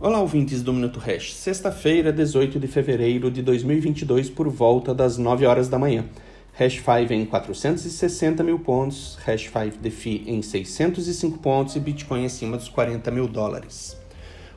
Olá, ouvintes do Minuto Hash. Sexta-feira, 18 de fevereiro de 2022, por volta das 9 horas da manhã. Hash 5 em 460 mil pontos, Hash 5 DeFi em 605 pontos e Bitcoin acima dos 40 mil dólares.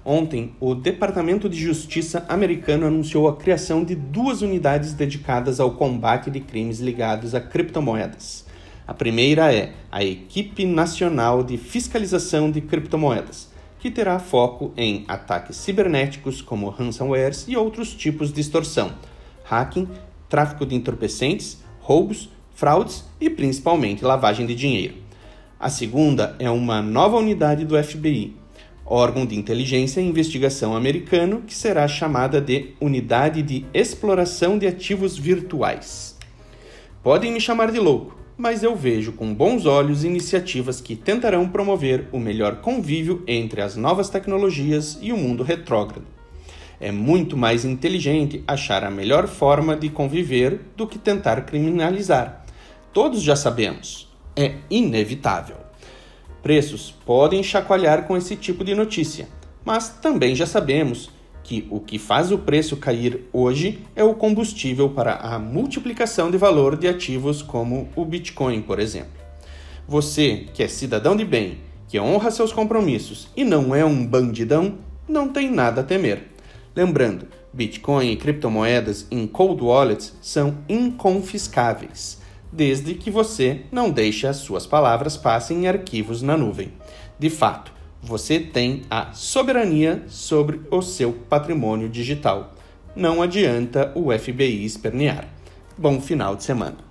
Ontem, o Departamento de Justiça americano anunciou a criação de duas unidades dedicadas ao combate de crimes ligados a criptomoedas. A primeira é a Equipe Nacional de Fiscalização de Criptomoedas que terá foco em ataques cibernéticos como ransomwares e outros tipos de extorsão, hacking, tráfico de entorpecentes, roubos, fraudes e principalmente lavagem de dinheiro. A segunda é uma nova unidade do FBI, órgão de inteligência e investigação americano, que será chamada de Unidade de Exploração de Ativos Virtuais. Podem me chamar de louco, mas eu vejo com bons olhos iniciativas que tentarão promover o melhor convívio entre as novas tecnologias e o mundo retrógrado. É muito mais inteligente achar a melhor forma de conviver do que tentar criminalizar. Todos já sabemos, é inevitável. Preços podem chacoalhar com esse tipo de notícia, mas também já sabemos que o que faz o preço cair hoje é o combustível para a multiplicação de valor de ativos como o Bitcoin, por exemplo. Você, que é cidadão de bem, que honra seus compromissos e não é um bandidão, não tem nada a temer. Lembrando, Bitcoin e criptomoedas em cold wallets são inconfiscáveis, desde que você não deixe as suas palavras passem em arquivos na nuvem. De fato, você tem a soberania sobre o seu patrimônio digital. Não adianta o FBI espernear. Bom final de semana.